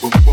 that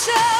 I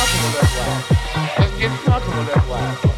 like that funky.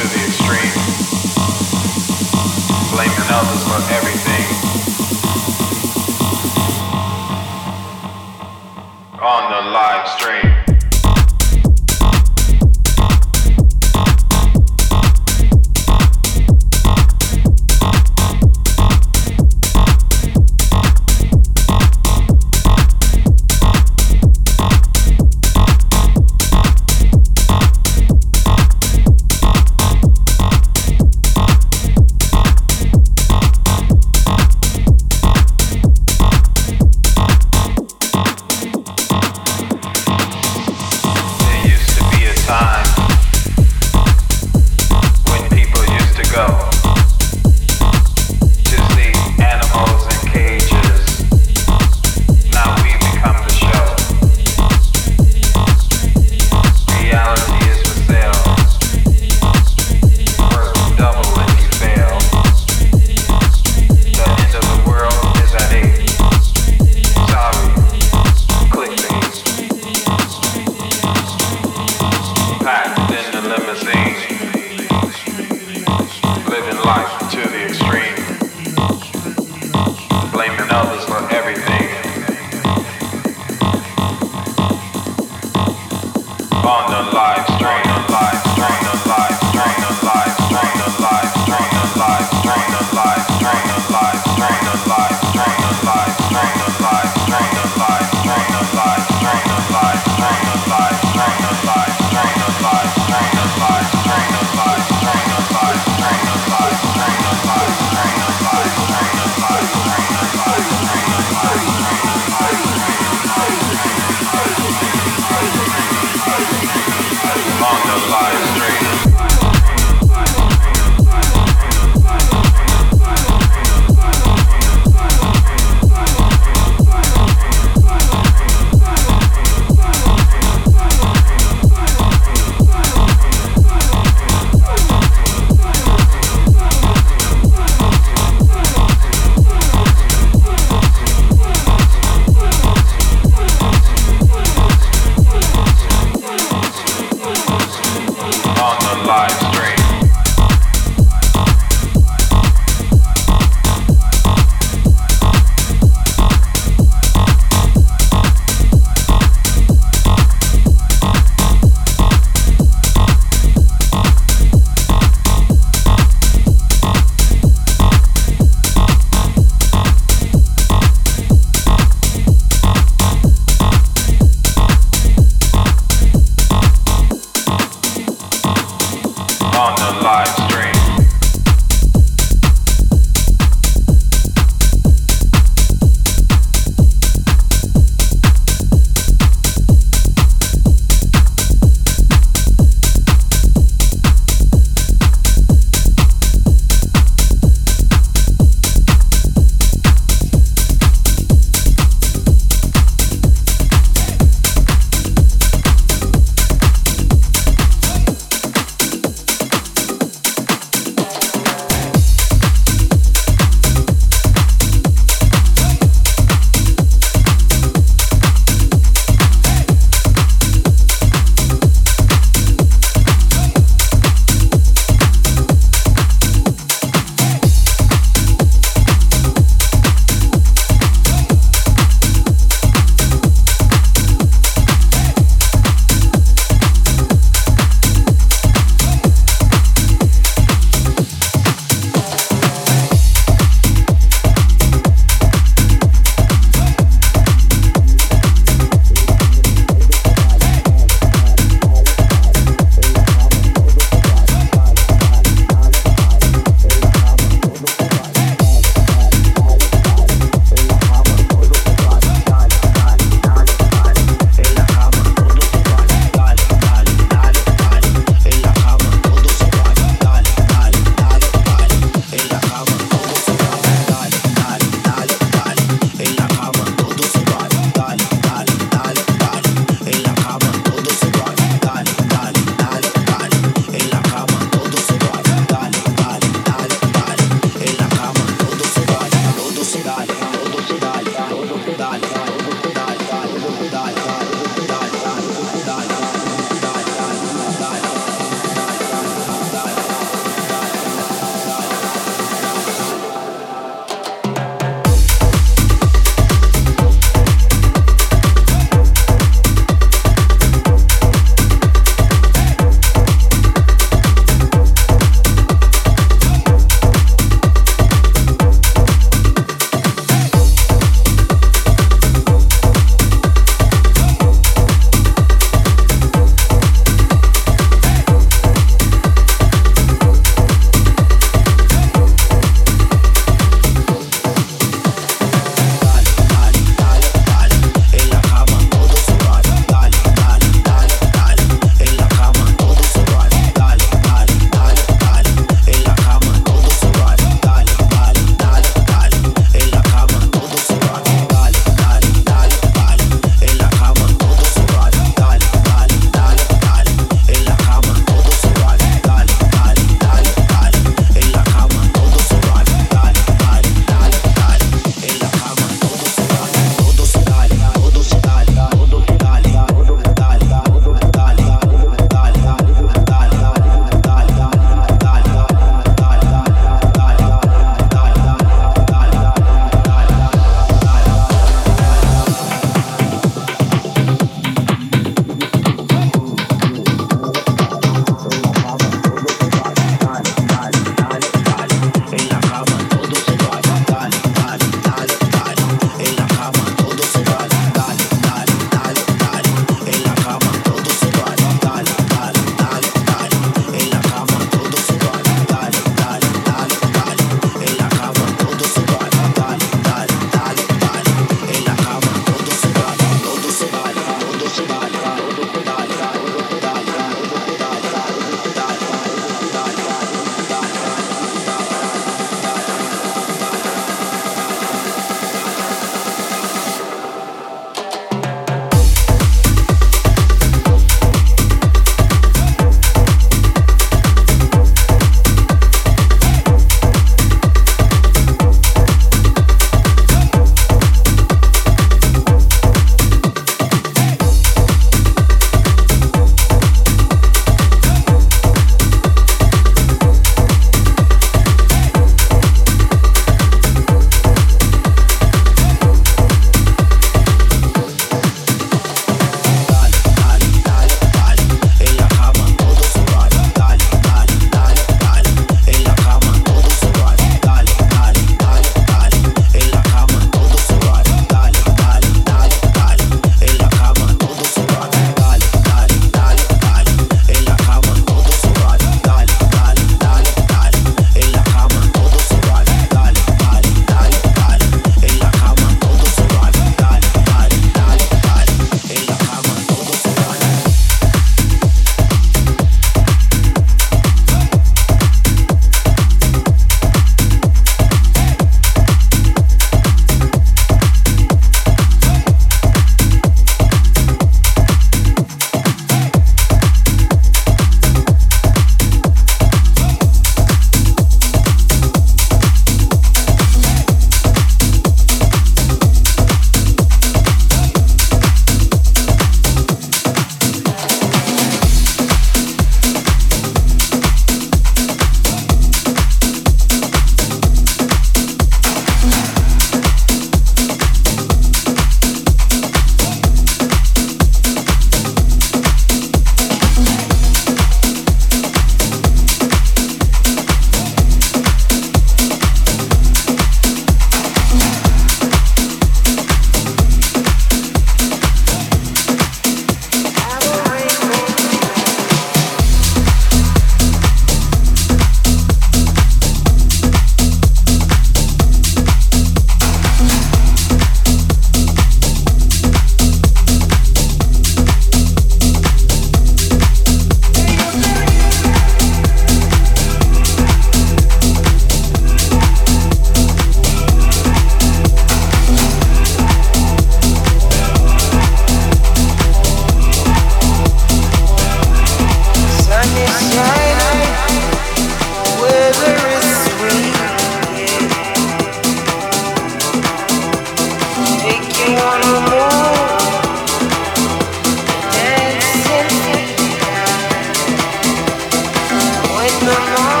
Morning, yeah,